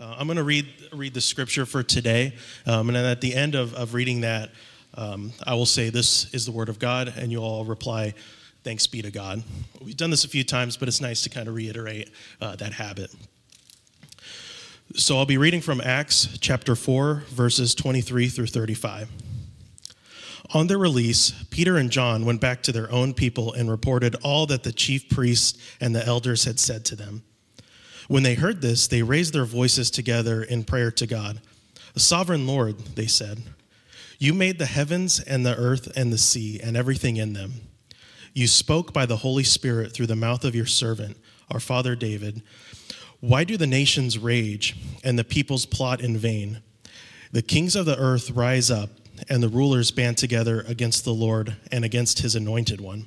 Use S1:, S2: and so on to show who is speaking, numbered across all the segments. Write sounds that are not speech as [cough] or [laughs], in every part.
S1: Uh, I'm going to read, read the scripture for today. Um, and then at the end of, of reading that, um, I will say, This is the word of God, and you'll all reply, Thanks be to God. We've done this a few times, but it's nice to kind of reiterate uh, that habit. So I'll be reading from Acts chapter 4, verses 23 through 35. On their release, Peter and John went back to their own people and reported all that the chief priests and the elders had said to them. When they heard this, they raised their voices together in prayer to God. Sovereign Lord, they said, you made the heavens and the earth and the sea and everything in them. You spoke by the Holy Spirit through the mouth of your servant, our father David. Why do the nations rage and the peoples plot in vain? The kings of the earth rise up, and the rulers band together against the Lord and against his anointed one.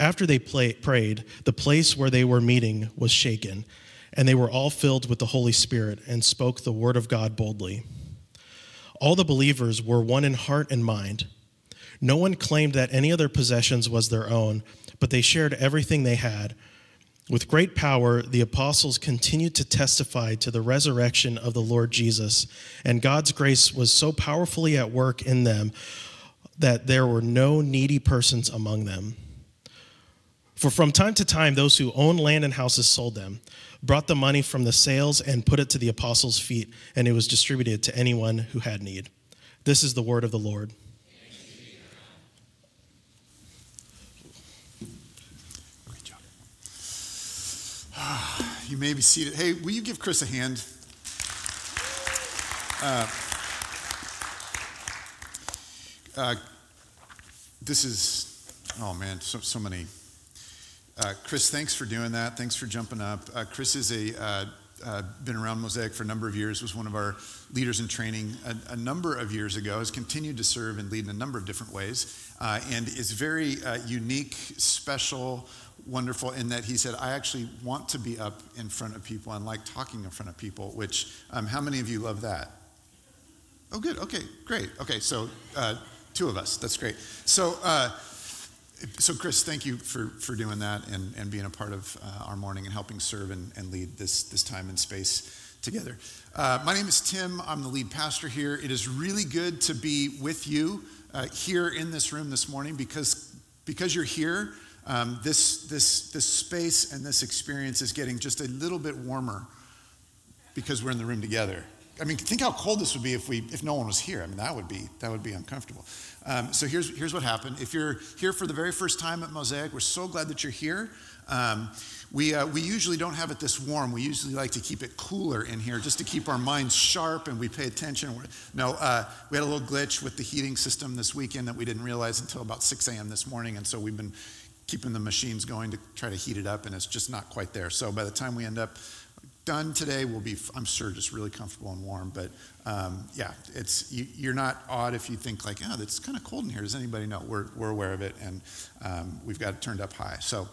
S1: After they play, prayed, the place where they were meeting was shaken, and they were all filled with the Holy Spirit and spoke the word of God boldly. All the believers were one in heart and mind. No one claimed that any of their possessions was their own, but they shared everything they had. With great power, the apostles continued to testify to the resurrection of the Lord Jesus, and God's grace was so powerfully at work in them that there were no needy persons among them. For from time to time, those who owned land and houses sold them, brought the money from the sales, and put it to the apostles' feet, and it was distributed to anyone who had need. This is the word of the Lord.
S2: Great job. You may be seated. Hey, will you give Chris a hand? Uh, uh, this is, oh man, so, so many uh, Chris, thanks for doing that. Thanks for jumping up. Uh, Chris is a uh, uh, been around Mosaic for a number of years. Was one of our leaders in training a, a number of years ago. Has continued to serve and lead in a number of different ways, uh, and is very uh, unique, special, wonderful in that he said, "I actually want to be up in front of people and like talking in front of people." Which, um, how many of you love that? Oh, good. Okay, great. Okay, so two of us. That's great. So so chris thank you for, for doing that and, and being a part of uh, our morning and helping serve and, and lead this, this time and space together. Uh, my name is tim. I'm the lead pastor here. It is really good to be with you uh, here in this room this morning because because you're here um, this, this, this space and this experience is getting just a little bit warmer because we're in the room together I mean, think how cold this would be if we if no one was here. I mean, that would be that would be uncomfortable. Um, so here's here's what happened. If you're here for the very first time at Mosaic, we're so glad that you're here. Um, we, uh, we usually don't have it this warm. We usually like to keep it cooler in here just to keep our minds sharp and we pay attention. No, uh, we had a little glitch with the heating system this weekend that we didn't realize until about 6 a.m. this morning. And so we've been keeping the machines going to try to heat it up, and it's just not quite there. So by the time we end up done today will be, I'm sure, just really comfortable and warm. But um, yeah, it's you, are not odd if you think like, oh, it's kind of cold in here. Does anybody know? We're, we're aware of it, and um, we've got it turned up high. So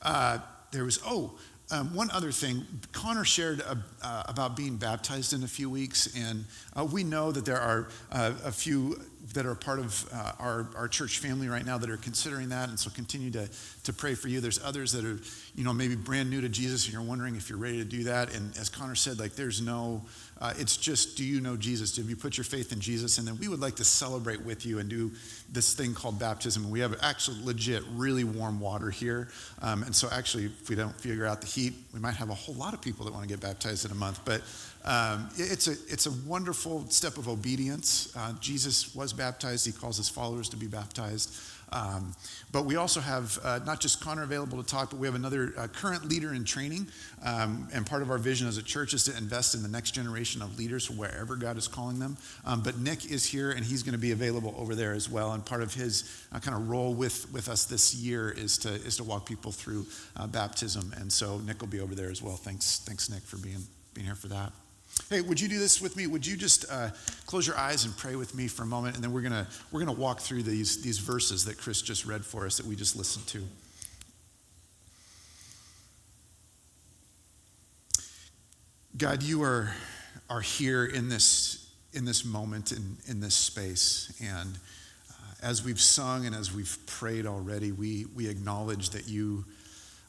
S2: uh, there was, oh, um, one other thing, Connor shared uh, about being baptized in a few weeks, and uh, we know that there are uh, a few that are part of uh, our, our church family right now that are considering that, and so continue to, to pray for you. There's others that are, you know, maybe brand new to Jesus, and you're wondering if you're ready to do that. And as Connor said, like, there's no, uh, it's just, do you know Jesus? Have you put your faith in Jesus? And then we would like to celebrate with you and do this thing called baptism. We have actually legit, really warm water here. Um, and so, actually, if we don't figure out the heat, we might have a whole lot of people that want to get baptized in a month. But um, it's, a, it's a wonderful step of obedience. Uh, Jesus was baptized, he calls his followers to be baptized. Um, but we also have uh, not just Connor available to talk, but we have another uh, current leader in training. Um, and part of our vision as a church is to invest in the next generation of leaders wherever God is calling them. Um, but Nick is here and he's going to be available over there as well. And part of his uh, kind of role with, with us this year is to, is to walk people through uh, baptism. And so Nick will be over there as well. Thanks, thanks Nick, for being, being here for that. Hey, would you do this with me? Would you just uh, close your eyes and pray with me for a moment, and then we're gonna we're gonna walk through these these verses that Chris just read for us that we just listened to. God, you are are here in this in this moment in in this space, and uh, as we've sung and as we've prayed already, we we acknowledge that you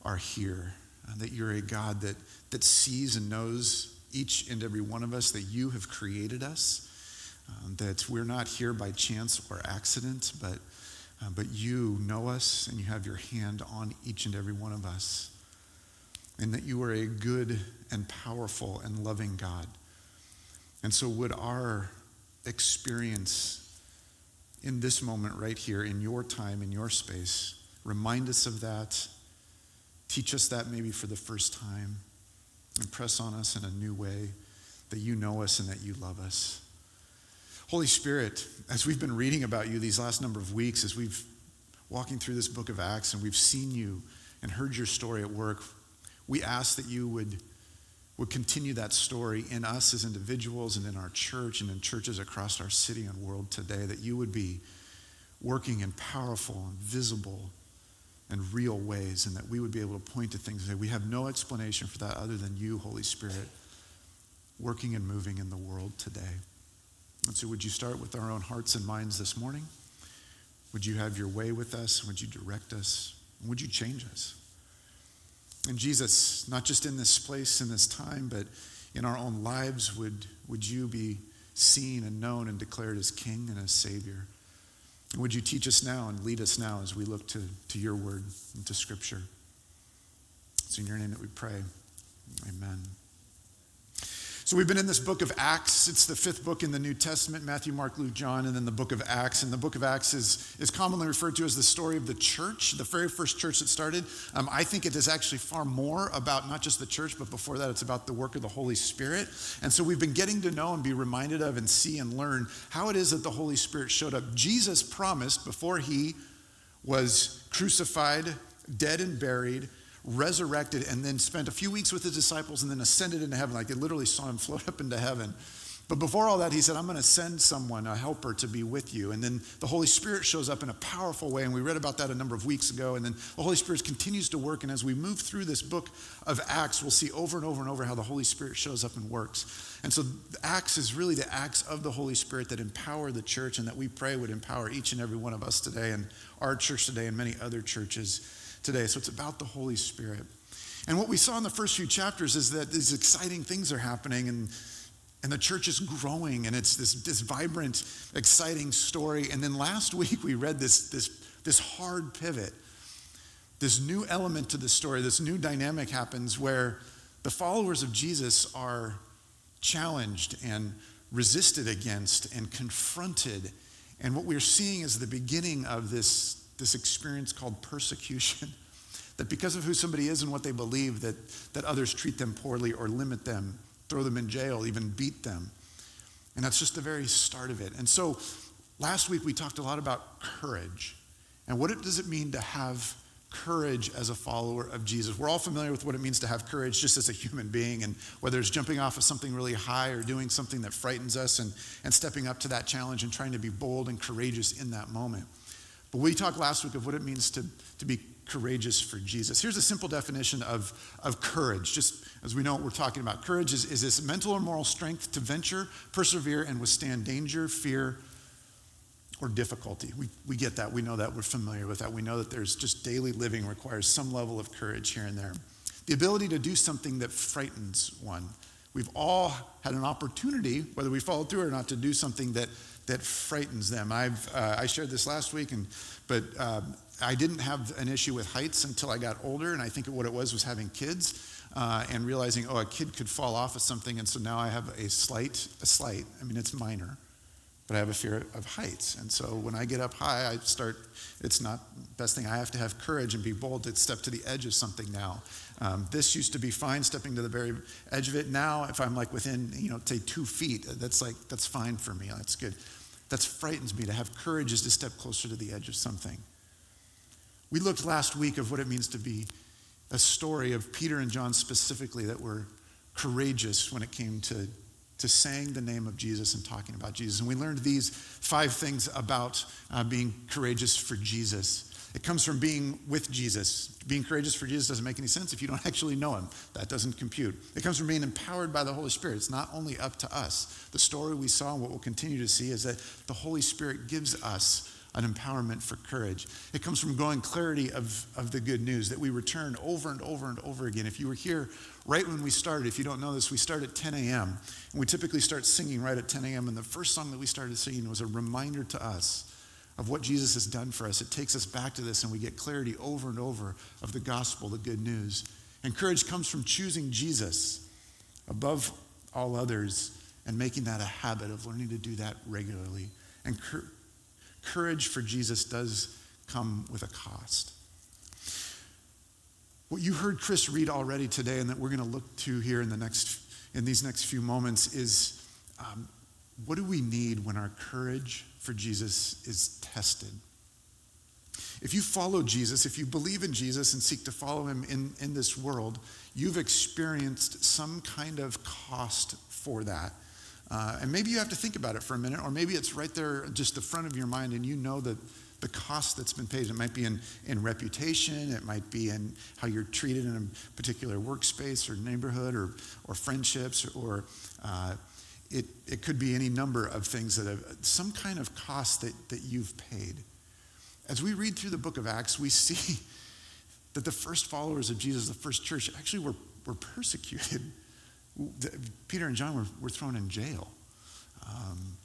S2: are here, uh, that you're a God that that sees and knows each and every one of us, that you have created us, um, that we're not here by chance or accident, but, uh, but you know us and you have your hand on each and every one of us. And that you are a good and powerful and loving God. And so, would our experience in this moment right here, in your time, in your space, remind us of that? Teach us that maybe for the first time. Impress on us in a new way that you know us and that you love us. Holy Spirit, as we've been reading about you these last number of weeks, as we've walking through this book of Acts and we've seen you and heard your story at work, we ask that you would, would continue that story in us as individuals and in our church and in churches across our city and world today, that you would be working in powerful and visible and real ways, and that we would be able to point to things and say, We have no explanation for that other than you, Holy Spirit, working and moving in the world today. And so, would you start with our own hearts and minds this morning? Would you have your way with us? Would you direct us? Would you change us? And Jesus, not just in this place, in this time, but in our own lives, would, would you be seen and known and declared as King and as Savior? Would you teach us now and lead us now as we look to, to your word and to Scripture? It's in your name that we pray. Amen. So we've been in this book of Acts. It's the fifth book in the New Testament Matthew, Mark, Luke, John, and then the book of Acts. And the book of Acts is, is commonly referred to as the story of the church, the very first church that started. Um, I think it is actually far more about not just the church, but before that, it's about the work of the Holy Spirit. And so we've been getting to know and be reminded of and see and learn how it is that the Holy Spirit showed up. Jesus promised before he was crucified, dead, and buried resurrected, and then spent a few weeks with his disciples and then ascended into heaven. Like they literally saw him [laughs] float up into heaven. But before all that, he said, I'm going to send someone, a helper, to be with you. And then the Holy Spirit shows up in a powerful way. And we read about that a number of weeks ago. And then the Holy Spirit continues to work. And as we move through this book of Acts, we'll see over and over and over how the Holy Spirit shows up and works. And so Acts is really the acts of the Holy Spirit that empower the church and that we pray would empower each and every one of us today and our church today and many other churches today. So it's about the Holy Spirit. And what we saw in the first few chapters is that these exciting things are happening and and the church is growing and it's this, this vibrant, exciting story. And then last [laughs] week we read this, this, this hard pivot, this new element to the story, this new dynamic happens where the followers of Jesus are challenged and resisted against and confronted. And what we're seeing is the beginning of this this experience called persecution. [laughs] that because of who somebody is and what they believe, that, that others treat them poorly or limit them, throw them in jail, even beat them. And that's just the very start of it. And so last week we talked a lot about courage. And what it, does it mean to have courage as a follower of Jesus? We're all familiar with what it means to have courage just as a human being, and whether it's jumping off of something really high or doing something that frightens us and, and stepping up to that challenge and trying to be bold and courageous in that moment. But we talked last week of what it means to, to be courageous for Jesus. Here's a simple definition of, of courage, just as we know what we're talking about. Courage is, is this mental or moral strength to venture, persevere, and withstand danger, fear, or difficulty. We, we get that. We know that. We're familiar with that. We know that there's just daily living requires some level of courage here and there. The ability to do something that frightens one. We've all had an opportunity, whether we followed through or not, to do something that that frightens them. I've, uh, I shared this last week, and, but uh, I didn't have an issue with heights until I got older, and I think what it was was having kids. Uh, and realizing, oh, a kid could fall off of something, and so now I have a slight, a slight, I mean, it's minor, but I have a fear of heights. And so when I get up high, I start, it's not the best thing. I have to have courage and be bold to step to the edge of something now. Um, this used to be fine, stepping to the very edge of it. Now, if I'm like within, you know, say two feet, that's like, that's fine for me. That's good. That frightens me. To have courage is to step closer to the edge of something. We looked last week of what it means to be a story of Peter and John specifically that were courageous when it came to to saying the name of Jesus and talking about Jesus. And we learned these five things about uh, being courageous for Jesus. It comes from being with Jesus. Being courageous for Jesus doesn't make any sense if you don't [laughs] actually know him. That doesn't compute. It comes from being empowered by the Holy Spirit. It's not only up to us. The story we saw and what we'll continue to see is that the Holy Spirit gives us an empowerment for courage. It comes from going clarity of, of the good news that we return over and over and over again. If you were here right when we started, if you don't know this, we start at 10 a.m. And we typically start singing right at 10 a.m. And the first song that we started singing was a reminder to us of what Jesus has done for us. It takes us back to this and we get clarity over and over of the gospel, the good news. And courage comes from choosing Jesus above all others and making that a habit of learning to do that regularly. And courage for Jesus does come with a cost. What you heard Chris read already today, and that we're going to look to here in the next in these next few moments, is um, what do we need when our courage for Jesus is tested? If you follow Jesus, if you believe in Jesus and seek to follow him in, in this world, you've experienced some kind of cost for that. Uh, and maybe you have to think about it for a minute, or maybe it's right there, just the front of your mind, and you know that the cost that's been paid. It might be in, in reputation, it might be in how you're treated in a particular workspace or neighborhood or, or friendships, or uh, it, it could be any number of things that have some kind of cost that, that you've paid. As we read through the book of Acts, we see [laughs] that the first followers of Jesus, the first church, actually were, were persecuted [laughs] Peter and John were, were thrown in jail. Um,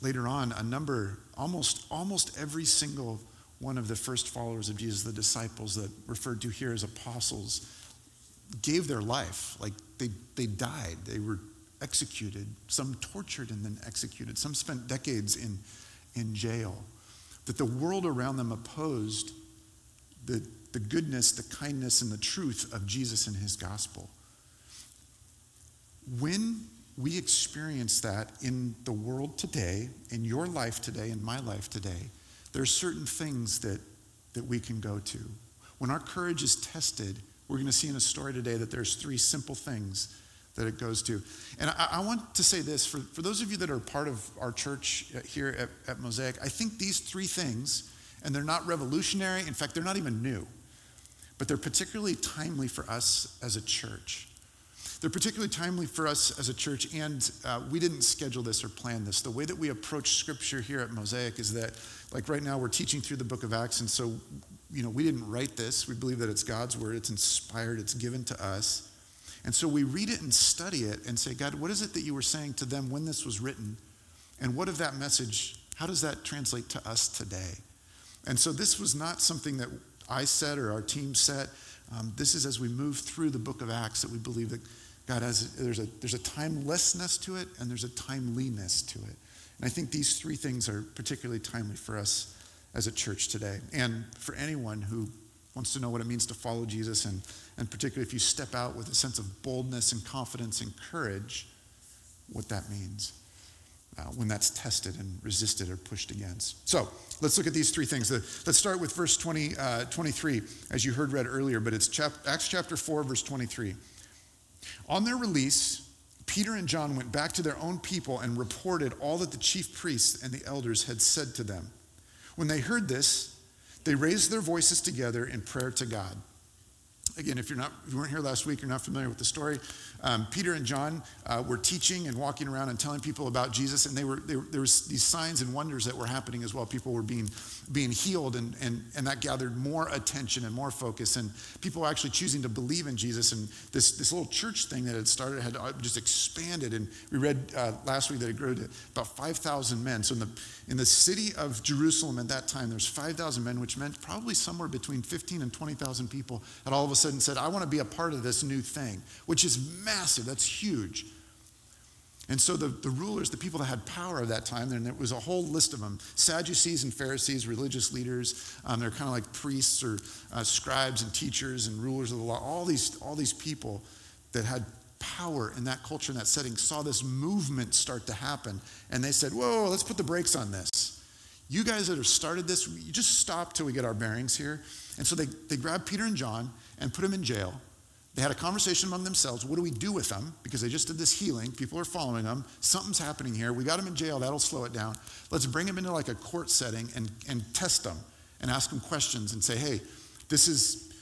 S2: later on, a number, almost, almost every single one of the first followers of Jesus, the disciples that referred to here as apostles, gave their life. Like they, they died. They were executed. Some tortured and then executed. Some spent decades in, in jail. That the world around them opposed the, the goodness, the kindness, and the truth of Jesus and his gospel. When we experience that in the world today, in your life today, in my life today, there are certain things that, that we can go to. When our courage is tested, we're going to see in a story today that there's three simple things that it goes to. And I, I, want to say this for, for those of you that are part of our church here at, at Mosaic, I think these three things, and they're not revolutionary, in fact, they're not even new, but they're particularly timely for us as a church. They're particularly timely for us as a church, and uh, we didn't schedule this or plan this. The way that we approach scripture here at Mosaic is that, like right now, we're teaching through the book of Acts, and so, you know, we didn't write this. We believe that it's God's word, it's inspired, it's given to us. And so we read it and study it and say, God, what is it that you were saying to them when this was written? And what of that message, how does that translate to us today? And so this was not something that I said or our team said. Um, this is as we move through the book of Acts that we believe that God has, there's a, there's a timelessness to it and there's a timeliness to it. And I think these three things are particularly timely for us as a church today. And for anyone who wants to know what it means to follow Jesus, and, and particularly if you step out with a sense of boldness and confidence and courage, what that means uh, when that's tested and resisted or pushed against. So let's look at these three things. let's start with verse 20, uh, 23, as you heard read earlier, but it's chap- Acts chapter 4, verse 23. On their release, Peter and John went back to their own people and reported all that the chief priests and the elders had said to them. When they heard this, they raised their voices together in prayer to God. Again, if you're not, if you weren't here last week, you're not familiar with the story. Um, Peter and John uh, were teaching and walking around and telling people about Jesus, and they were, they were, there was these signs and wonders that were happening as well. People were being being healed, and, and, and that gathered more attention and more focus. And people were actually choosing to believe in Jesus. And this, this little church thing that had started had uh, just expanded. And we read uh, last week that it grew to about 5,000 men. So in the, in the city of Jerusalem at that time, there's 5,000 men, which meant probably somewhere between 15 and 20,000 people had all of a sudden said, I want to be a part of this new thing, which is massive. That's huge. And so the, the rulers, the people that had power at that time, and there was a whole list of them Sadducees and Pharisees, religious leaders. Um, they're kind of like priests or uh, scribes and teachers and rulers of the law. All these, all these people that had power in that culture, in that setting, saw this movement start to happen. And they said, Whoa, let's put the brakes on this. You guys that have started this, you just stop till we get our bearings here. And so they, they grabbed Peter and John and put them in jail They had a conversation among themselves. What do we do with them? Because they just did this healing. People are following them. Something's happening here. We got them in jail. That'll slow it down. Let's bring them into like a court setting and, and test them and ask them questions and say, hey, this is,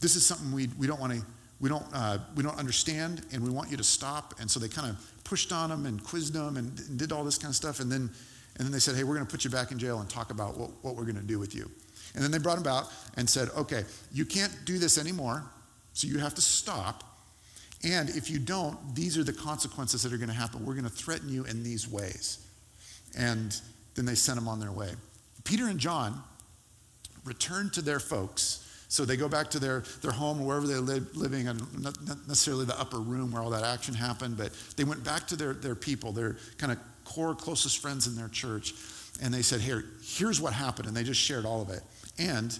S2: this is something we, we don't want to, we don't, uh, we don't understand and we want you to stop. And so they kind of pushed on them and quizzed them and, did all this kind of stuff. And then, and then they said, hey, we're going to put you back in jail and talk about what, what we're going to do with you. And then they brought him out and said, okay, you can't do this anymore. So you have to stop. And if you don't, these are the consequences that are going to happen. We're going to threaten you in these ways. And then they sent them on their way. Peter and John returned to their folks. So they go back to their, their home, wherever they're li- living, and not, not necessarily the upper room where all that action happened, but they went back to their, their people, their kind of core closest friends in their church. And they said, Here, here's what happened. And they just shared all of it. And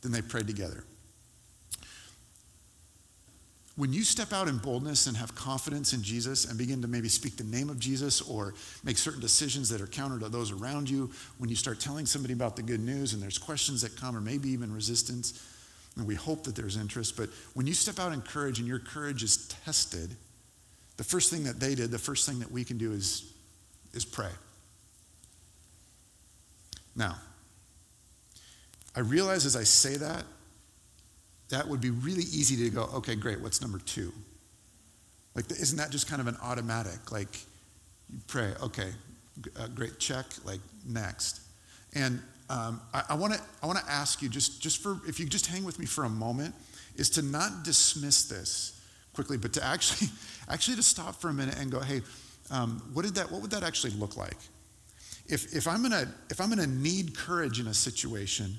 S2: then they prayed together. When you step out in boldness and have confidence in Jesus and begin to maybe speak the name of Jesus or make certain decisions that are counter to those around you, when you start telling somebody about the good news and there's questions that come or maybe even resistance, and we hope that there's interest, but when you step out in courage and your courage is tested, the first thing that they did, the first thing that we can do is, is pray. Now, I realize as I say that, that would be really easy to go, okay, great, what's number two? Like, isn't that just kind of an automatic? Like, you pray, okay, uh, great, check, like, next. And um, I, want to I wanna ask you, just, just for, if you just hang with me for a moment, is to not dismiss this quickly, but to actually, [laughs] actually to stop for a minute and go, hey, um, what did that, what would that actually look like? If, if I'm gonna, if I'm gonna need courage in a situation,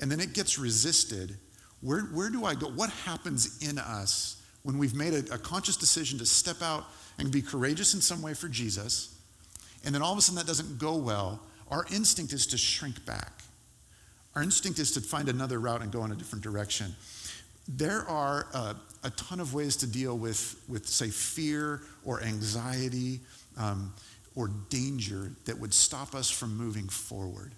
S2: and then it gets resisted, where, where do I go? What happens in us when we've made a, a conscious decision to step out and be courageous in some way for Jesus, and then all of a sudden that doesn't go well? Our instinct is to shrink back. Our instinct is to find another route and go in a different direction. There are uh, a ton of ways to deal with, with say, fear or anxiety um, or danger that would stop us from moving forward.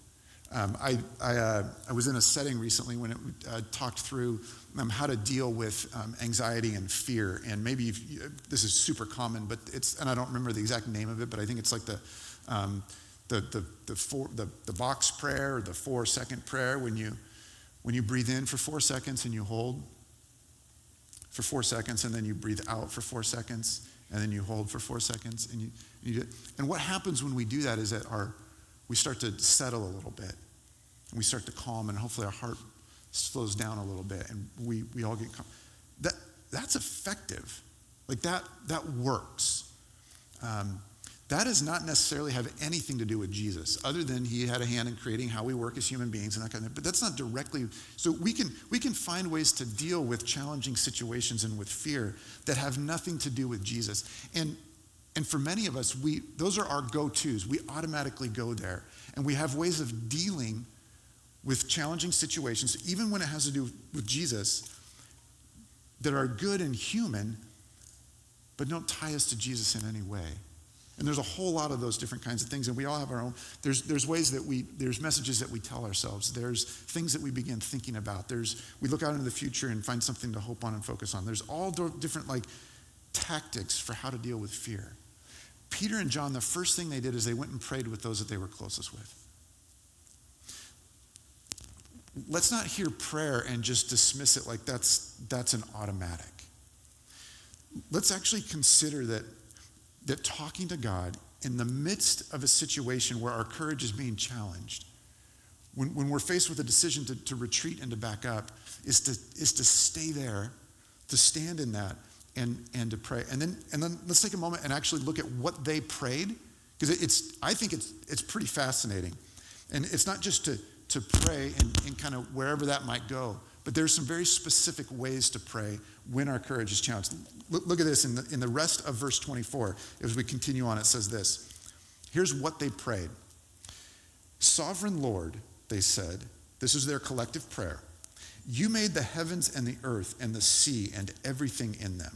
S2: Um, I, I, uh, I, was in a setting recently when it uh, talked through um, how to deal with um, anxiety and fear. And maybe you, this is super common, but it's, and I don't remember the exact name of it, but I think it's like the, um, the, the, the, four, the, the box prayer or the four second prayer when you, when you breathe in for four seconds and you hold for four seconds and then you breathe out for four seconds and then you hold for four seconds and you, you do, and what happens when we do that is that our we start to settle a little bit. And we start to calm, and hopefully our heart slows down a little bit, and we, we all get calm. That, that's effective. Like that, that works. Um, that does not necessarily have anything to do with Jesus, other than he had a hand in creating how we work as human beings and that kind of thing. But that's not directly. So we can we can find ways to deal with challenging situations and with fear that have nothing to do with Jesus. And and for many of us, we, those are our go tos. We automatically go there. And we have ways of dealing with challenging situations, even when it has to do with Jesus, that are good and human, but don't tie us to Jesus in any way. And there's a whole lot of those different kinds of things, and we all have our own. There's, there's ways that we, there's messages that we tell ourselves. There's things that we begin thinking about. There's, we look out into the future and find something to hope on and focus on. There's all different, like, tactics for how to deal with fear. Peter and John, the first thing they did is they went and prayed with those that they were closest with. Let's not hear prayer and just dismiss it like that's, that's an automatic. Let's actually consider that, that talking to God in the midst of a situation where our courage is being challenged, when, when we're faced with a decision to, to retreat and to back up, is to, is to stay there, to stand in that, and, and to pray. And then, and then let's take a moment and actually look at what they prayed, because it's, I think it's, it's pretty fascinating. And it's not just to, to pray and, and kind of wherever that might go, but there's some very specific ways to pray when our courage is challenged. Look, look at this in the, in the rest of verse 24. As we continue on, it says this Here's what they prayed Sovereign Lord, they said, this is their collective prayer. You made the heavens and the earth and the sea and everything in them.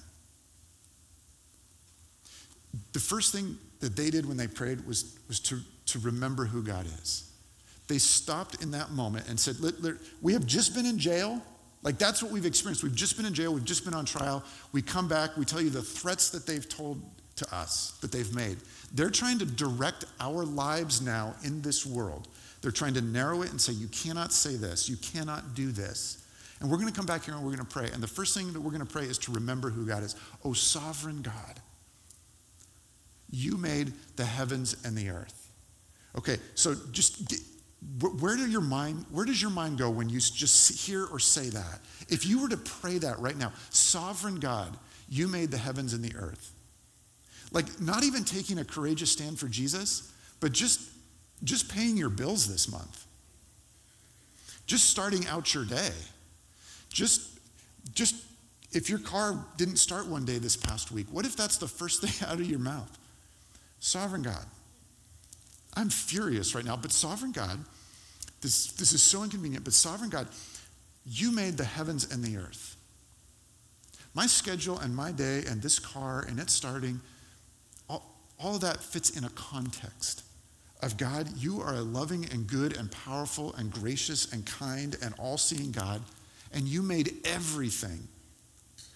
S2: The first thing that they did when they prayed was, was to, to remember who God is. They stopped in that moment and said, We have just been in jail. Like that's what we've experienced. We've just been in jail, we've just been on trial. We come back, we tell you the threats that they've told to us, that they've made. They're trying to direct our lives now in this world. They're trying to narrow it and say, you cannot say this, you cannot do this. And we're going to come back here and we're going to pray. And the first thing that we're going to pray is to remember who God is. Oh, sovereign God, you made the heavens and the earth. Okay, so just where do your mind where does your mind go when you just hear or say that? If you were to pray that right now, sovereign God, you made the heavens and the earth. Like not even taking a courageous stand for Jesus, but just just paying your bills this month. Just starting out your day. Just just if your car didn't start one day this past week, what if that's the first [laughs] thing out of your mouth? Sovereign God. I'm furious right now, but sovereign God, this, this is so inconvenient, but sovereign God, you made the heavens and the earth. My schedule and my day and this car and it starting, all, all of that fits in a context of God, you are a loving and good and powerful and gracious and kind and all seeing God, and you made everything.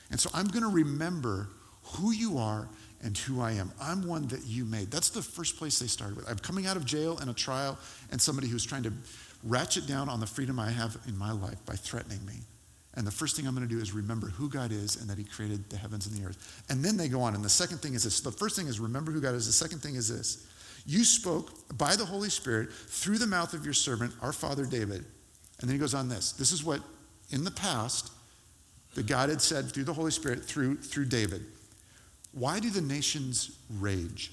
S2: And so I'm going to remember who you are and who I am. I'm one that you made. That's the first place they started with. I'm coming out of jail and a trial and somebody who's trying to ratchet down on the freedom I have in my life by threatening me. And the first thing I'm going to do is remember who God is and that He created the heavens and the earth. And then they go on. And the second thing is this the first thing is remember who God is. The second thing is this you spoke by the Holy Spirit through the mouth of your servant, our father David. And then he goes on this. This is what in the past that God had said through the Holy Spirit through, through David. Why do the nations rage?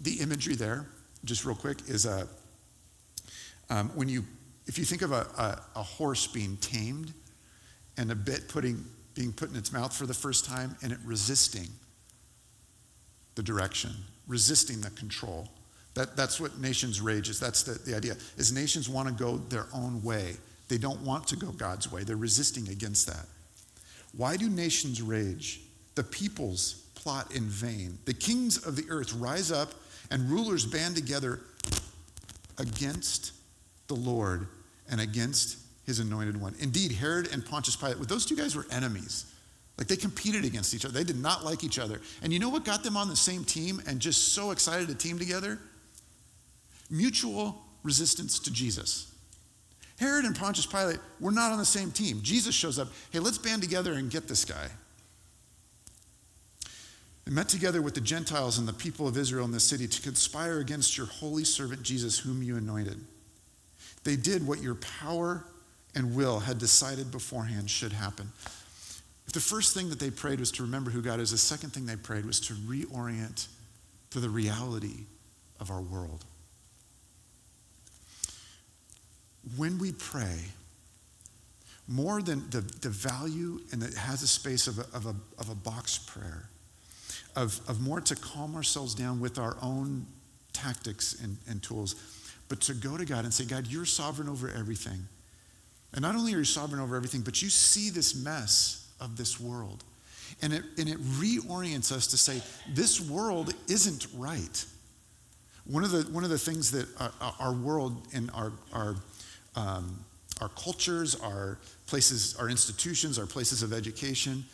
S2: The imagery there, just real quick, is a um, when you if you think of a, a, a horse being tamed and a bit putting being put in its mouth for the first time and it resisting the direction, resisting the control. That, that's what nations rage is. That's the, the idea. Is nations want to go their own way. They don't want to go God's way. They're resisting against that. Why do nations rage? The peoples plot in vain. The kings of the earth rise up and rulers band together against the Lord and against his anointed one. Indeed, Herod and Pontius Pilate, those two guys were enemies. Like they competed against each other. They did not like each other. And you know what got them on the same team and just so excited to team together? Mutual resistance to Jesus. Herod and Pontius Pilate were not on the same team. Jesus shows up. Hey, let's band together and get this guy. They met together with the Gentiles and the people of Israel in the city to conspire against your holy servant Jesus, whom you anointed. They did what your power and will had decided beforehand should happen. If The first thing that they prayed was to remember who God is. The second thing they prayed was to reorient to the reality of our world. When we pray, more than the, the value, and it has a space of a, of a, of a box prayer, of, of more to calm ourselves down with our own tactics and, and tools, but to go to God and say, God, you're sovereign over everything. And not only are you sovereign over everything, but you see this mess of this world. And it, and it reorients us to say, this world isn't right. One of the, one of the things that our, our world and our, our, um, our cultures, our places, our institutions, our places of education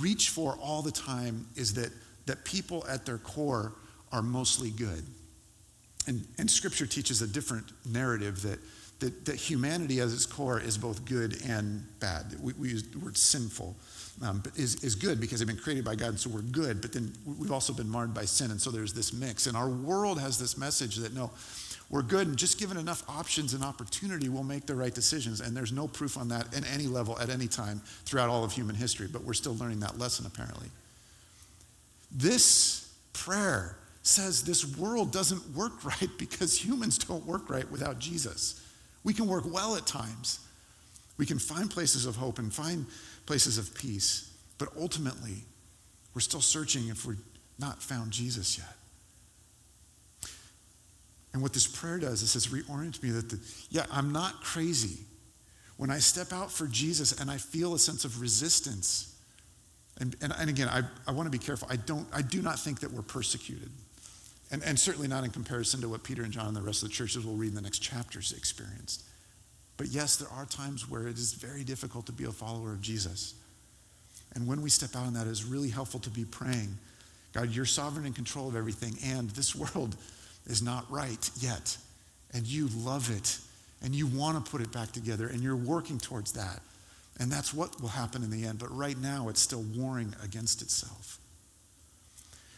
S2: reach for all the time is that, that people at their core are mostly good. And, and scripture teaches a different narrative that, that, that humanity as its core is both good and bad. We, we use the word sinful, um, but is, is good because they've been created by God, and so we're good, but then we've also been marred by sin, and so there's this mix. And our world has this message that no, we're good, and just given enough options and opportunity, we'll make the right decisions. And there's no proof on that at any level, at any time, throughout all of human history, but we're still learning that lesson, apparently. This prayer says this world doesn't work [laughs] right because humans don't work right without Jesus. We can work well at times. We can find places of hope and find places of peace. But ultimately, we're still searching if we're not found Jesus yet. And what this prayer does is it reorients me that, the, yeah, I'm not crazy. When I step out for Jesus and I feel a sense of resistance, and, and, and again, I, I want to be careful. I, don't, I do not think that we're persecuted. And, and certainly not in comparison to what Peter and John and the rest of the churches we'll read in the next chapters experienced. But yes, there are times where it is very difficult to be a follower of Jesus. And when we step out on that, it is really helpful to be praying God, you're sovereign and control of everything, and this [laughs] world is not right yet. And you love it, and you want to put it back together, and you're working towards that. And that's what will happen in the end. But right now, it's still warring against itself.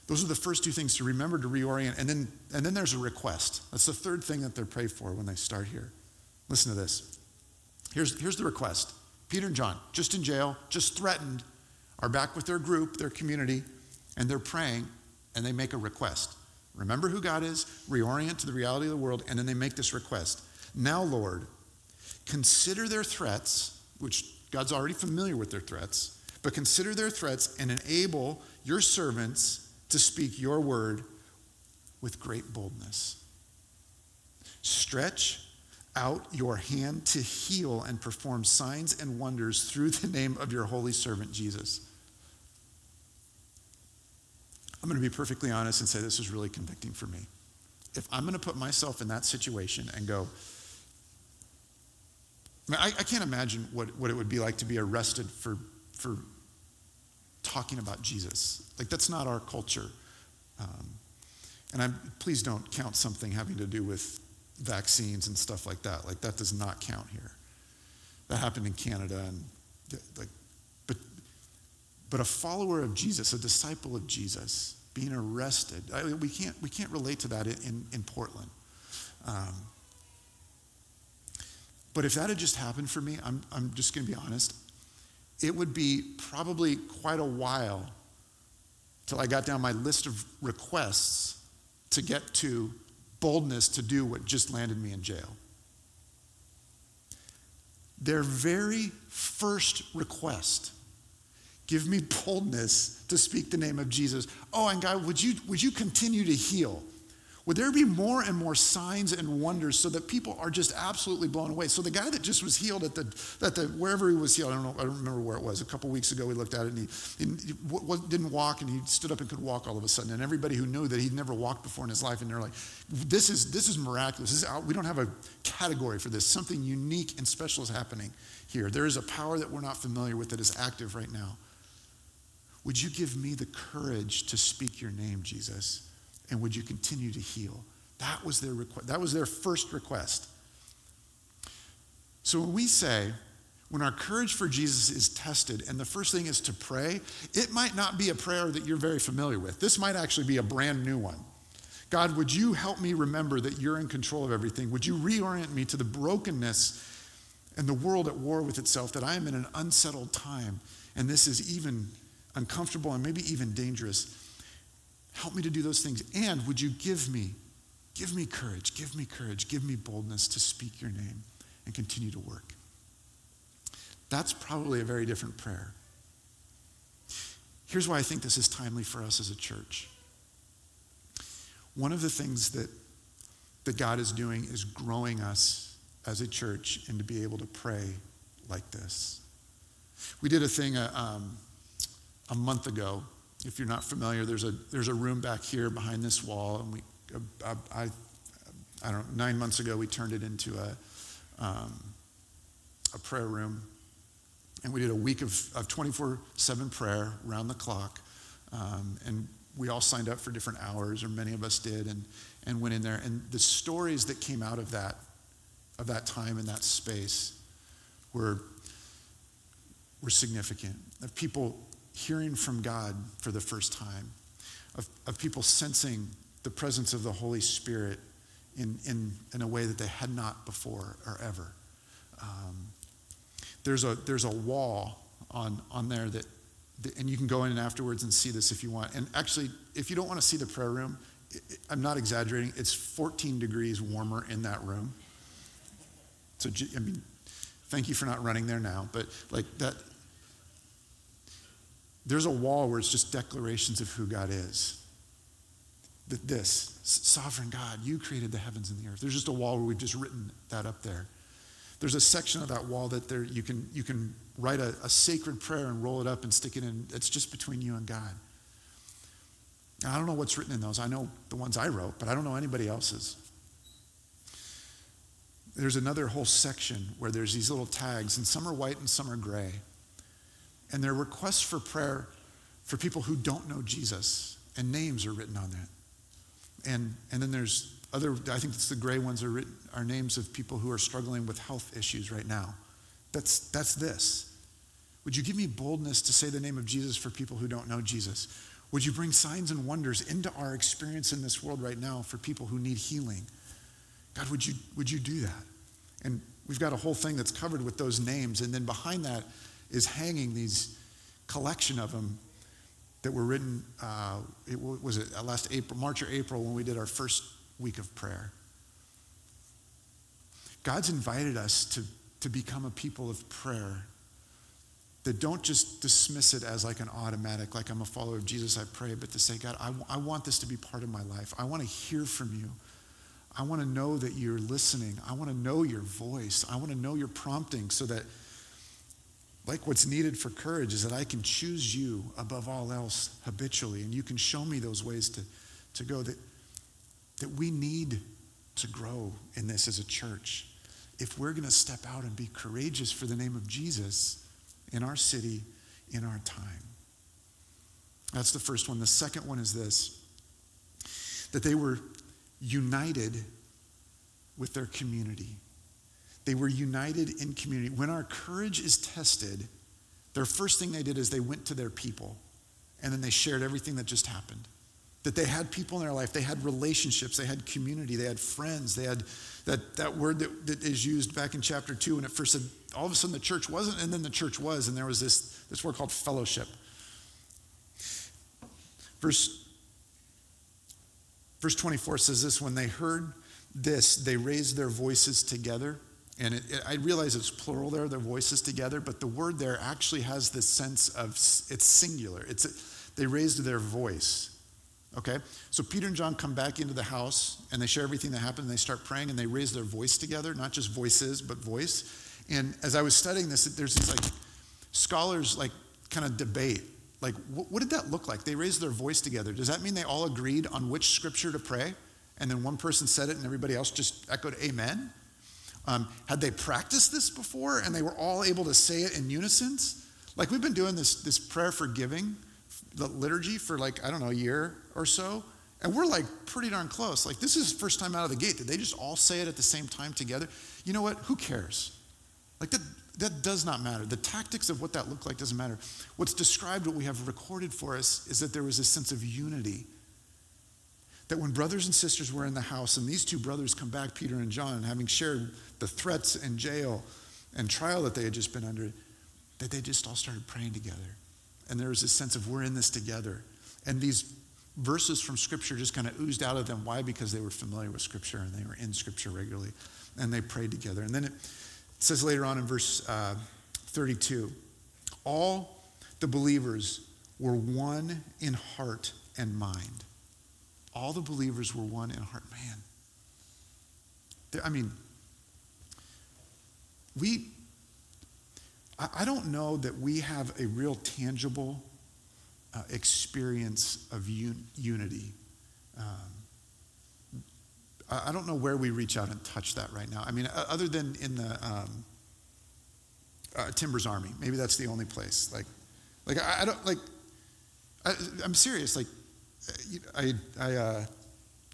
S2: Those are the first two things to remember to reorient. And then, and then there's a request. That's the third thing that they're prayed for when they start here. Listen to this. Here's, here's the request Peter and John, just in jail, just threatened, are back with their group, their community, and they're praying, and they make a request. Remember who God is, reorient to the reality of the world, and then they make this request. Now, Lord, consider their threats, which God's already familiar with their threats, but consider their threats and enable your servants to speak your word with great boldness. Stretch out your hand to heal and perform signs and wonders through the name of your holy servant Jesus. I'm going to be perfectly honest and say this is really convicting for me. If I'm going to put myself in that situation and go, I, mean, I, I can't imagine what, what it would be like to be arrested for, for talking about Jesus. Like, that's not our culture. Um, and I'm, please don't count something having to do with vaccines and stuff like that. Like, that does not count here. That happened in Canada. And, like, but a follower of Jesus, a disciple of Jesus, being arrested, I, we, can't, we can't relate to that in, in Portland. Um, but if that had just happened for me, I'm, I'm just going to be honest, it would be probably quite a while till I got down my list of requests to get to boldness to do what just landed me in jail. Their very first request give me boldness to speak the name of Jesus. Oh, and God, would you, would you continue to heal? Would there be more and more signs and wonders so that people are just absolutely blown away? So the guy that just was healed at the, at the wherever he was healed, I don't know, I don't remember where it was. A couple weeks ago, we looked at it and he, he, didn't walk and he stood up and could walk all of a sudden. And everybody who knew that he'd never walked before in his life, and they're like, "This is this is miraculous. This is, we don't have a category for this. Something unique and special is happening here. There is a power that we're not familiar with that is active right now. Would you give me the courage to speak your name, Jesus? and would you continue to heal? That was their request. That was their first request. So when we say, when our courage for Jesus is tested, and the first thing is to pray, it might not be a prayer that you're very familiar with. This might actually be a brand new one. God, would you help me remember that you're in control of everything? Would you reorient me to the brokenness and the world at war with itself, that I am in an unsettled time, and this is even uncomfortable and maybe even dangerous? Help me to do those things. And would you give me, give me courage, give me courage, give me boldness to speak your name and continue to work. That's probably a very different prayer. Here's why I think this is timely for us as a church. One of the things that, that God is doing is growing us as a church and to be able to pray like this. We did a thing uh, um, a month ago if you're not familiar, there's a, there's a room back here behind this wall, and we, uh, I, I, I don't know, nine months ago, we turned it into a, um, a prayer room. And we did a week of 24 7 prayer around the clock. Um, and we all signed up for different hours, or many of us did, and, and went in there. And the stories that came out of that, of that time in that space were, were significant. Of people hearing from God for the first time, of, of people sensing the presence of the Holy Spirit in, in, in a way that they had not before or ever. Um, there's, a, there's a wall on, on there that, that, and you can go in afterwards and see this if you want. And actually, if you don't want to see the prayer room, I'm not exaggerating, it's 14 degrees warmer in that room. So, I mean, thank you for not running there now, but like that, there's a wall where it's just declarations of who God is. That this, sovereign God, you created the heavens and the earth. There's just a wall where we've just written that up there. There's a section of that wall that there you can you can write a, a sacred prayer and roll it up and stick it in. It's just between you and God. I don't know what's written in those. I know the ones I wrote, but I don't know anybody else's. there's another whole section where there's these little tags, and some are white and some are gray. And they're requests for prayer for people who don't know Jesus, and names are written on that. And, and then there's other, I think it's the gray ones are, written, are names of people who are struggling with health issues right now. That's, that's this. Would you give me boldness to say the name of Jesus for people who don't know Jesus? Would you bring signs and wonders into our experience in this world right now for people who need healing? God, would you, would you do that? And we've got a whole thing that's covered with those names. And then behind that is hanging these collection of them that were written, uh, it was it last April, March or April when we did our first week of prayer. God's invited us to, to become a people of prayer that don't just dismiss it as like an automatic, like I'm a follower of Jesus, I pray, but to say, God, I, I want this to be part of my life. I want to hear from you. I want to know that you're listening. I want to know your voice. I want to know your prompting so that, like, what's needed for courage is that I can choose you above all else habitually, and you can show me those ways to, to go. That, that we need to grow in this as a church. If we're going to step out and be courageous for the name of Jesus in our city, in our time. That's the first one. The second one is this that they were united with their community. They were united in community. When our courage is tested, their first thing they did is they went to their people and then they shared everything that just happened. That they had people in their life, they had relationships, they had community, they had friends, they had that, that word that, that is used back in chapter 2 when it first said, all of a sudden the church wasn't, and then the church was, and there was this, this word called fellowship. Verse Verse 24 says this when they heard this, they raised their voices together. And it, it, I realize it's plural there, their voices together, but the word there actually has this sense of it's singular. It's they raised their voice. Okay? So Peter and John come back into the house and they share everything that happened and they start praying and they raise their voice together, not just voices, but voice. And as I was studying this, there's these like scholars like kind of debate like, what, what did that look like? They raised their voice together. Does that mean they all agreed on which scripture to pray? And then one person said it and everybody else just echoed amen? Um, had they practiced this before and they were all able to say it in unison? Like we've been doing this, this prayer for giving, the liturgy for like, I don't know, a year or so. And we're like pretty darn close. Like this is first time out of the gate. Did they just all say it at the same time together? You know what? Who cares? Like that, that does not matter. The tactics of what that looked like doesn't matter. What's described, what we have recorded for us, is that there was a sense of unity. That when brothers and sisters were in the house, and these two brothers come back, Peter and John, having shared the threats and jail and trial that they had just been under, that they just all started praying together. And there was this sense of we're in this together. And these verses from Scripture just kind of oozed out of them. Why? Because they were familiar with Scripture and they were in Scripture regularly. And they prayed together. And then it, says later on in verse uh, 32 all the believers were one in heart and mind. All the believers were one in heart. Man, I mean, we, I don't know that we have a real tangible uh, experience of un- unity. Um, I don't know where we reach out and touch that right now. I mean, other than in the um, uh, Timbers Army, maybe that's the only place. Like, like I, I don't like. I, am serious. Like, I I uh,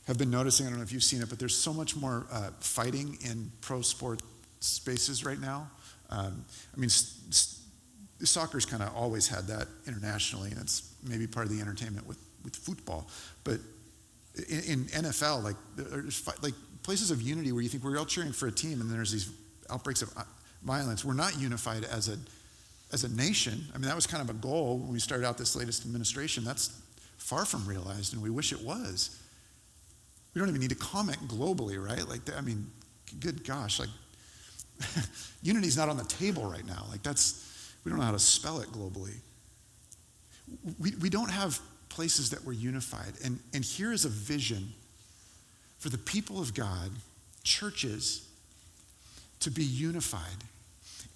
S2: have been noticing. I don't know if you've seen it, but there's so much more uh, fighting in pro sport spaces right now. Um, I mean, soccer's kind of always had that internationally, and it's maybe part of the entertainment with with football, but in, in NFL, like there's like places of unity where you think we're all cheering for a team, and then there's these outbreaks of uh, violence. We're not unified as a as a nation. I mean, that was kind of a goal when we started out this latest administration. That's far from realized, and we wish it was. We don't even need to comment globally, right? Like, I mean, good gosh, like [laughs] unity's not on the table right now. Like that's we don't know how to spell it globally. We, we don't have places that were unified. And, and here is a vision for the people of God, churches, to be unified.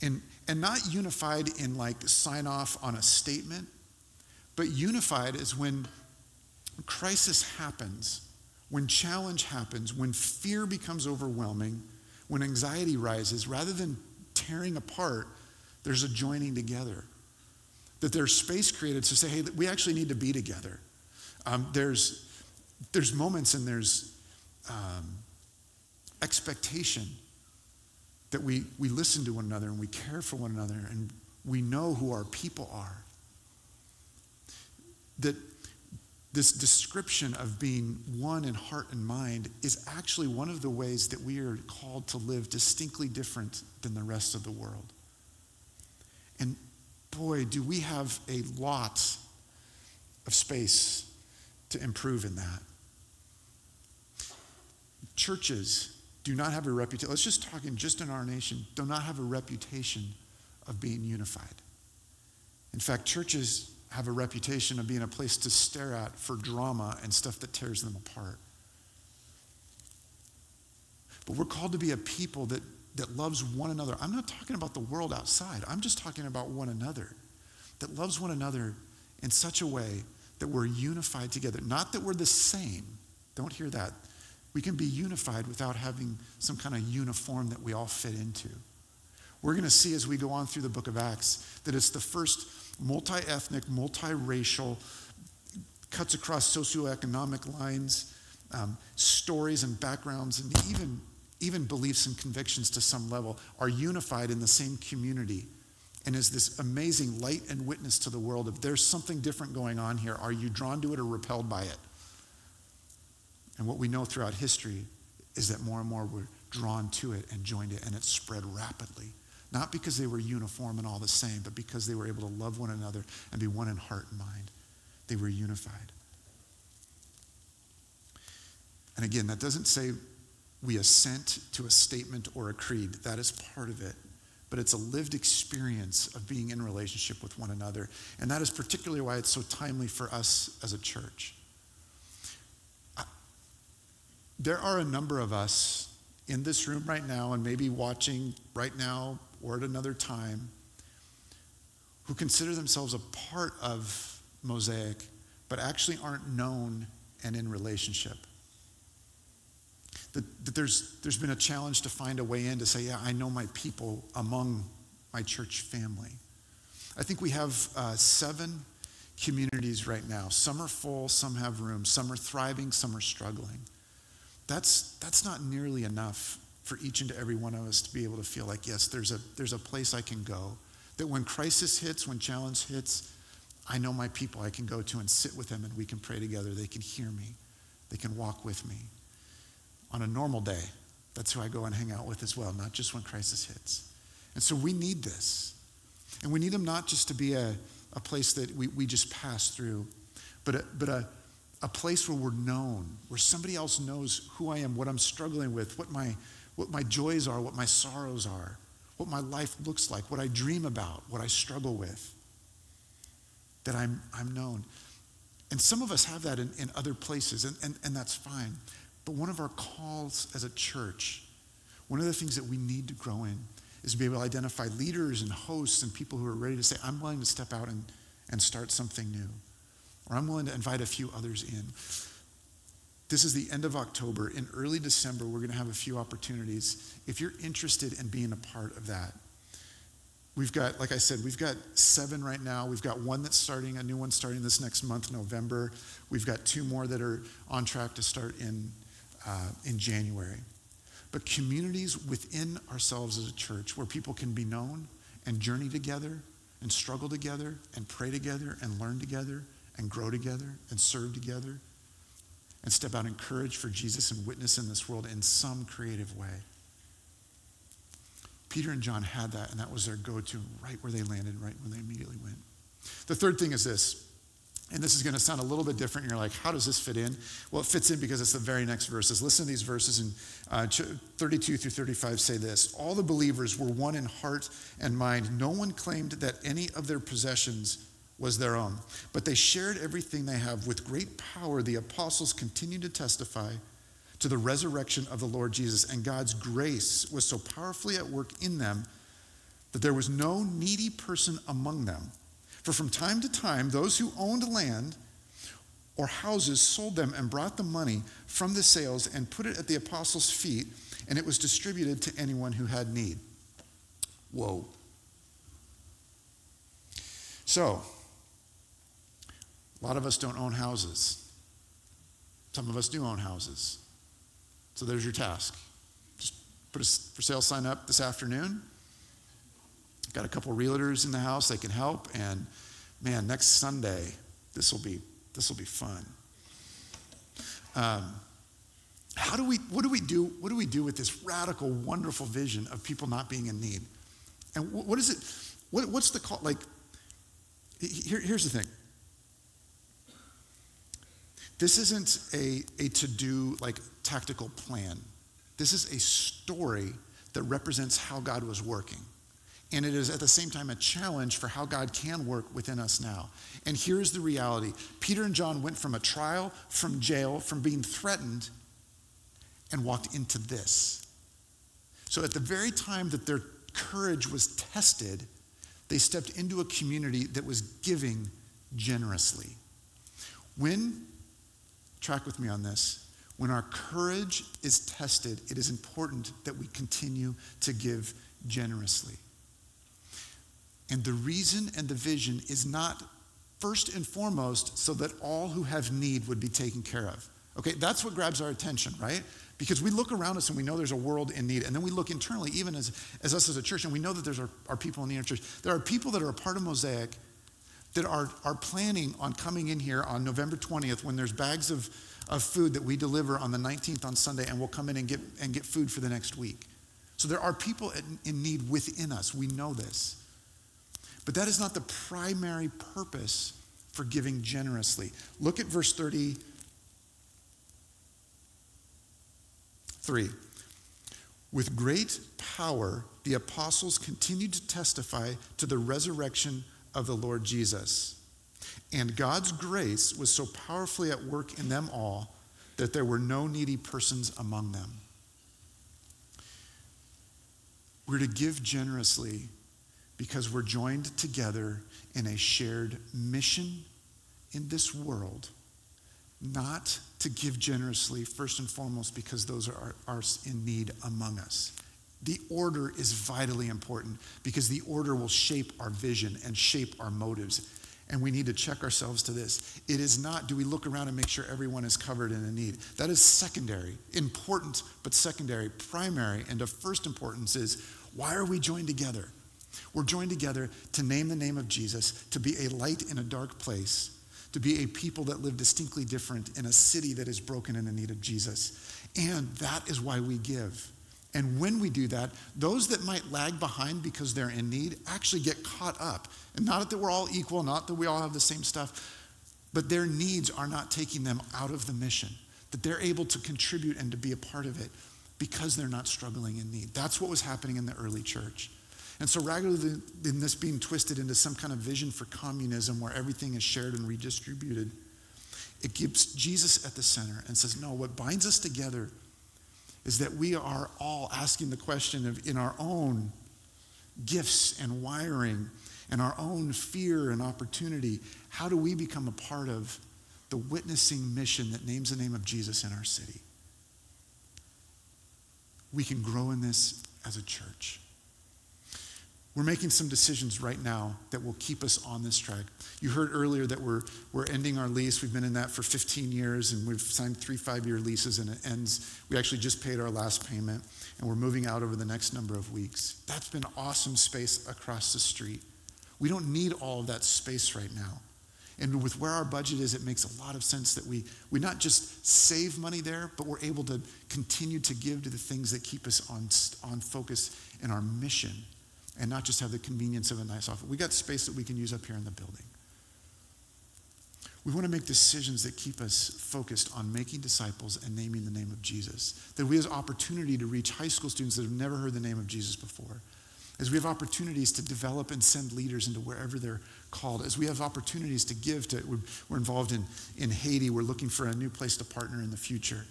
S2: And, and not unified in like sign off on a statement, but unified is when crisis happens, when challenge happens, when fear becomes overwhelming, when anxiety rises, rather than tearing apart, there's a joining together. That there's space created to say, hey, we actually need to be together. Um, there's, there's moments and there's um, expectation that we, we listen to one another and we care for one another and we know who our people are. That this description of being one in heart and mind is actually one of the ways that we are called to live distinctly different than the rest of the world. And boy, do we have a lot of space to improve in that. Churches do not have a reputation, let's just talk in just in our nation, do not have a reputation of being unified. In fact, churches have a reputation of being a place to stare at for drama and stuff that tears them apart. But we're called to be a people that, that loves one another. I'm not talking about the world outside, I'm just talking about one another. That loves one another in such a way that we're unified together. Not that we're the same. Don't hear that. We can be unified without having some kind of uniform that we all fit into. We're going to see as we go on through the book of Acts that it's the first multi ethnic, multiracial, cuts across socioeconomic lines, um, stories and backgrounds, and even, even beliefs and convictions to some level are unified in the same community and is this amazing light and witness to the world of there's something different going on here, are you drawn to it or repelled by it? And what we know throughout history is that more and more were drawn to it and joined it, and it spread rapidly. Not because they were uniform and all the same, but because they were able to love one another and be one in heart and mind. They were unified. And again, that doesn't say we assent to a statement or a creed. That is part of it. But it's a lived experience of being in relationship with one another. And that is particularly why it's so timely for us as a church. There are a number of us in this room right now, and maybe watching right now or at another time who consider themselves a part of Mosaic, but actually aren't known and in relationship. That, that, there's, there's been a challenge to find a way in to say, yeah, I know my people among my church family. I think we have uh, seven communities right now. Some are full, some have room, some are thriving, some are struggling. That's, that's not nearly enough for each and every one of us to be able to feel like, yes, there's a, there's a place I can go. That when crisis hits, when challenge hits, I know my people I can go to and sit with them and we can pray together. They can hear me, they can walk with me. On a normal day, that's who I go and hang out with as well, not just when crisis hits. And so we need this. And we need them not just to be a, a place that we, we just pass through, but, a, but a, a place where we're known, where somebody else knows who I am, what I'm struggling with, what my, what my joys are, what my sorrows are, what my life looks like, what I dream about, what I struggle with, that I'm, I'm known. And some of us have that in, in other places, and, and, and that's fine. But one of our calls as a church, one of the things that we need to grow in, is to be able to identify leaders and hosts and people who are ready to say, I'm willing to step out and, and start something new. Or I'm willing to invite a few others in. This is the end of October. In early December, we're going to have a few opportunities. If you're interested in being a part of that, we've got, like I said, we've got seven right now. We've got one that's starting, a new one starting this next month, November. We've got two more that are on track to start in, uh, in January. But communities within ourselves as a church where people can be known and journey together and struggle together and pray together and learn together and grow together and serve together and step out in courage for Jesus and witness in this world in some creative way. Peter and John had that, and that was their go to right where they landed, right when they immediately went. The third thing is this, and this is going to sound a little bit different. You're like, how does this fit in? Well, it fits in because it's the very next verses. Listen to these verses in uh, 32 through 35 say this All the believers were one in heart and mind. No one claimed that any of their possessions was their own. But they shared everything they have. With great power, the apostles continued to testify to the resurrection of the Lord Jesus, and God's grace was so powerfully at work in them that there was no needy person among them. For from time to time, those who owned land or houses sold them and brought the money from the sales and put it at the apostles' feet, and it was distributed to anyone who had need. Whoa. So, a lot of us don't own houses. Some of us do own houses. So there's your task. Just put a for sale sign up this afternoon. Got a couple realtors in the house, they can help. And man, next Sunday, this will be this will be fun. Um, how do we what do we do what do we do with this radical wonderful vision of people not being in need and what is it what, what's the call like here, here's the thing this isn't a, a to-do like tactical plan this is a story that represents how god was working and it is at the same time a challenge for how God can work within us now. And here's the reality Peter and John went from a trial, from jail, from being threatened, and walked into this. So at the very time that their courage was tested, they stepped into a community that was giving generously. When, track with me on this, when our courage is tested, it is important that we continue to give generously. And the reason and the vision is not first and foremost so that all who have need would be taken care of. Okay, that's what grabs our attention, right? Because we look around us and we know there's a world in need. And then we look internally, even as, as us as a church, and we know that there's our, our people in the church. There are people that are a part of Mosaic that are, are planning on coming in here on November 20th when there's bags of, of food that we deliver on the 19th on Sunday, and we'll come in and get, and get food for the next week. So there are people in, need within us. We know this. But that is not the primary purpose for giving generously. Look at verse 33. With great power, the apostles continued to testify to the resurrection of the Lord Jesus. And God's grace was so powerfully at work in them all that there were no needy persons among them. We're to give generously because we're joined together in a shared mission in this world, not to give generously, first and foremost, because those are, are in need among us. The order is vitally important because the order will shape our vision and shape our motives. And we need to check ourselves to this. It is not, do we look around and make sure everyone is covered in a need? That is secondary, important, but secondary. Primary and of first importance is why are we joined together? We're joined together to name the name of Jesus, to be a light in a dark place, to be a people that live distinctly different in a city that is broken in need of Jesus. And that is why we give. And when we do that, those that might lag behind because they're in need actually get caught up. And not that we're all equal, not that we all have the same stuff, but their needs are not taking them out of the mission, that they're able to contribute and to be a part of it because they're not struggling in need. That's what was happening in the early church. And so rather than this being twisted into some kind of vision for communism where everything is shared and redistributed, it keeps Jesus at the center and says, no, what binds us together is that we are all asking the question of in our own gifts and wiring and our own fear and opportunity, how do we become a part of the witnessing mission that names the name of Jesus in our city? We can grow in this as a church. We're making some decisions right now that will keep us on this track. You heard earlier that we're, we're ending our lease. We've been in that for 15 years and we've signed three five year leases and it ends. We actually just paid our last payment and we're moving out over the next number of weeks. That's been awesome space across the street. We don't need all of that space right now. And with where our budget is, it makes a lot of sense that we, we not just save money there, but we're able to continue to give to the things that keep us on, on focus in our mission and not just have the convenience of a nice office. We got space that we can use up here in the building. We want to make decisions that keep us focused on making disciples and naming the name of Jesus. That we have opportunity to reach high school students that have never heard the name of Jesus before. As we have opportunities to develop and send leaders into wherever they're called. As we have opportunities to give to, we're, we're involved in, in Haiti. We're looking for a new place to partner in the future.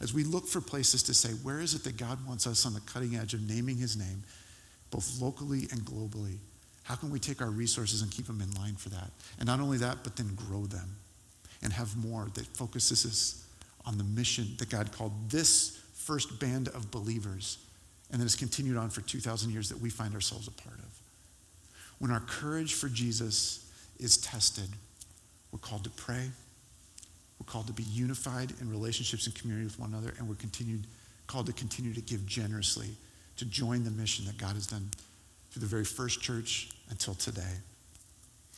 S2: As we look for places to say, where is it that God wants us on the cutting edge of naming his name both locally and globally. How can we take our resources and keep them in line for that? And not only that, but then grow them and have more that focuses us on the mission that God called this first band of believers and that has continued on for 2,000 years that we find ourselves a part of. When our courage for Jesus is tested, we're called to pray. We're called to be unified in relationships and community with one another, and we're continued, called to continue to give generously to join the mission that God has done through the very first church until today.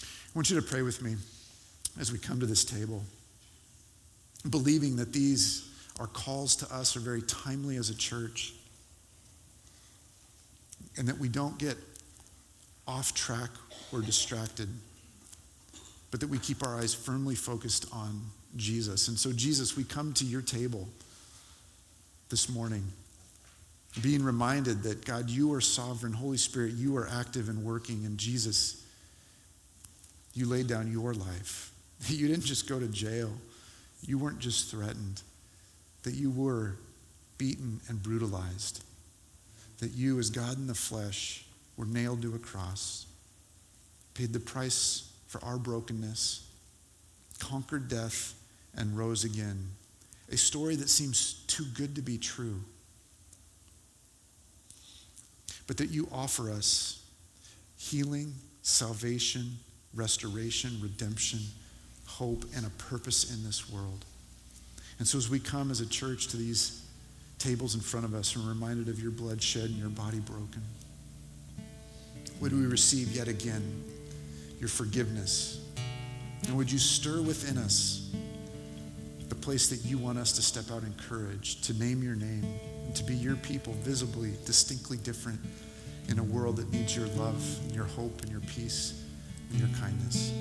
S2: I want you to pray with me as we come to this table, believing that these our calls to us are very timely as a church, and that we don't get off track or distracted, but that we keep our eyes firmly focused on Jesus. And so, Jesus, we come to your table this morning, being reminded that, God, you are sovereign. Holy Spirit, you are active and working. And Jesus, you laid down your life. [laughs] You didn't just go to jail, you weren't just threatened, that you were beaten and brutalized, that you, as God in the flesh, were nailed to a cross, paid the price for our brokenness, conquered death, and rose again. A story that seems too good to be true. But that you offer us healing, salvation, restoration, redemption, hope, and a purpose in this world. And so as we come as a church to these tables in front of us and reminded of your blood shed and your body broken, would we receive yet again your forgiveness? And would you stir within us the place that you want us to step out in courage, to name your name, and to be your people visibly, distinctly different in a world that needs your love, and your hope, and your peace, and your kindness?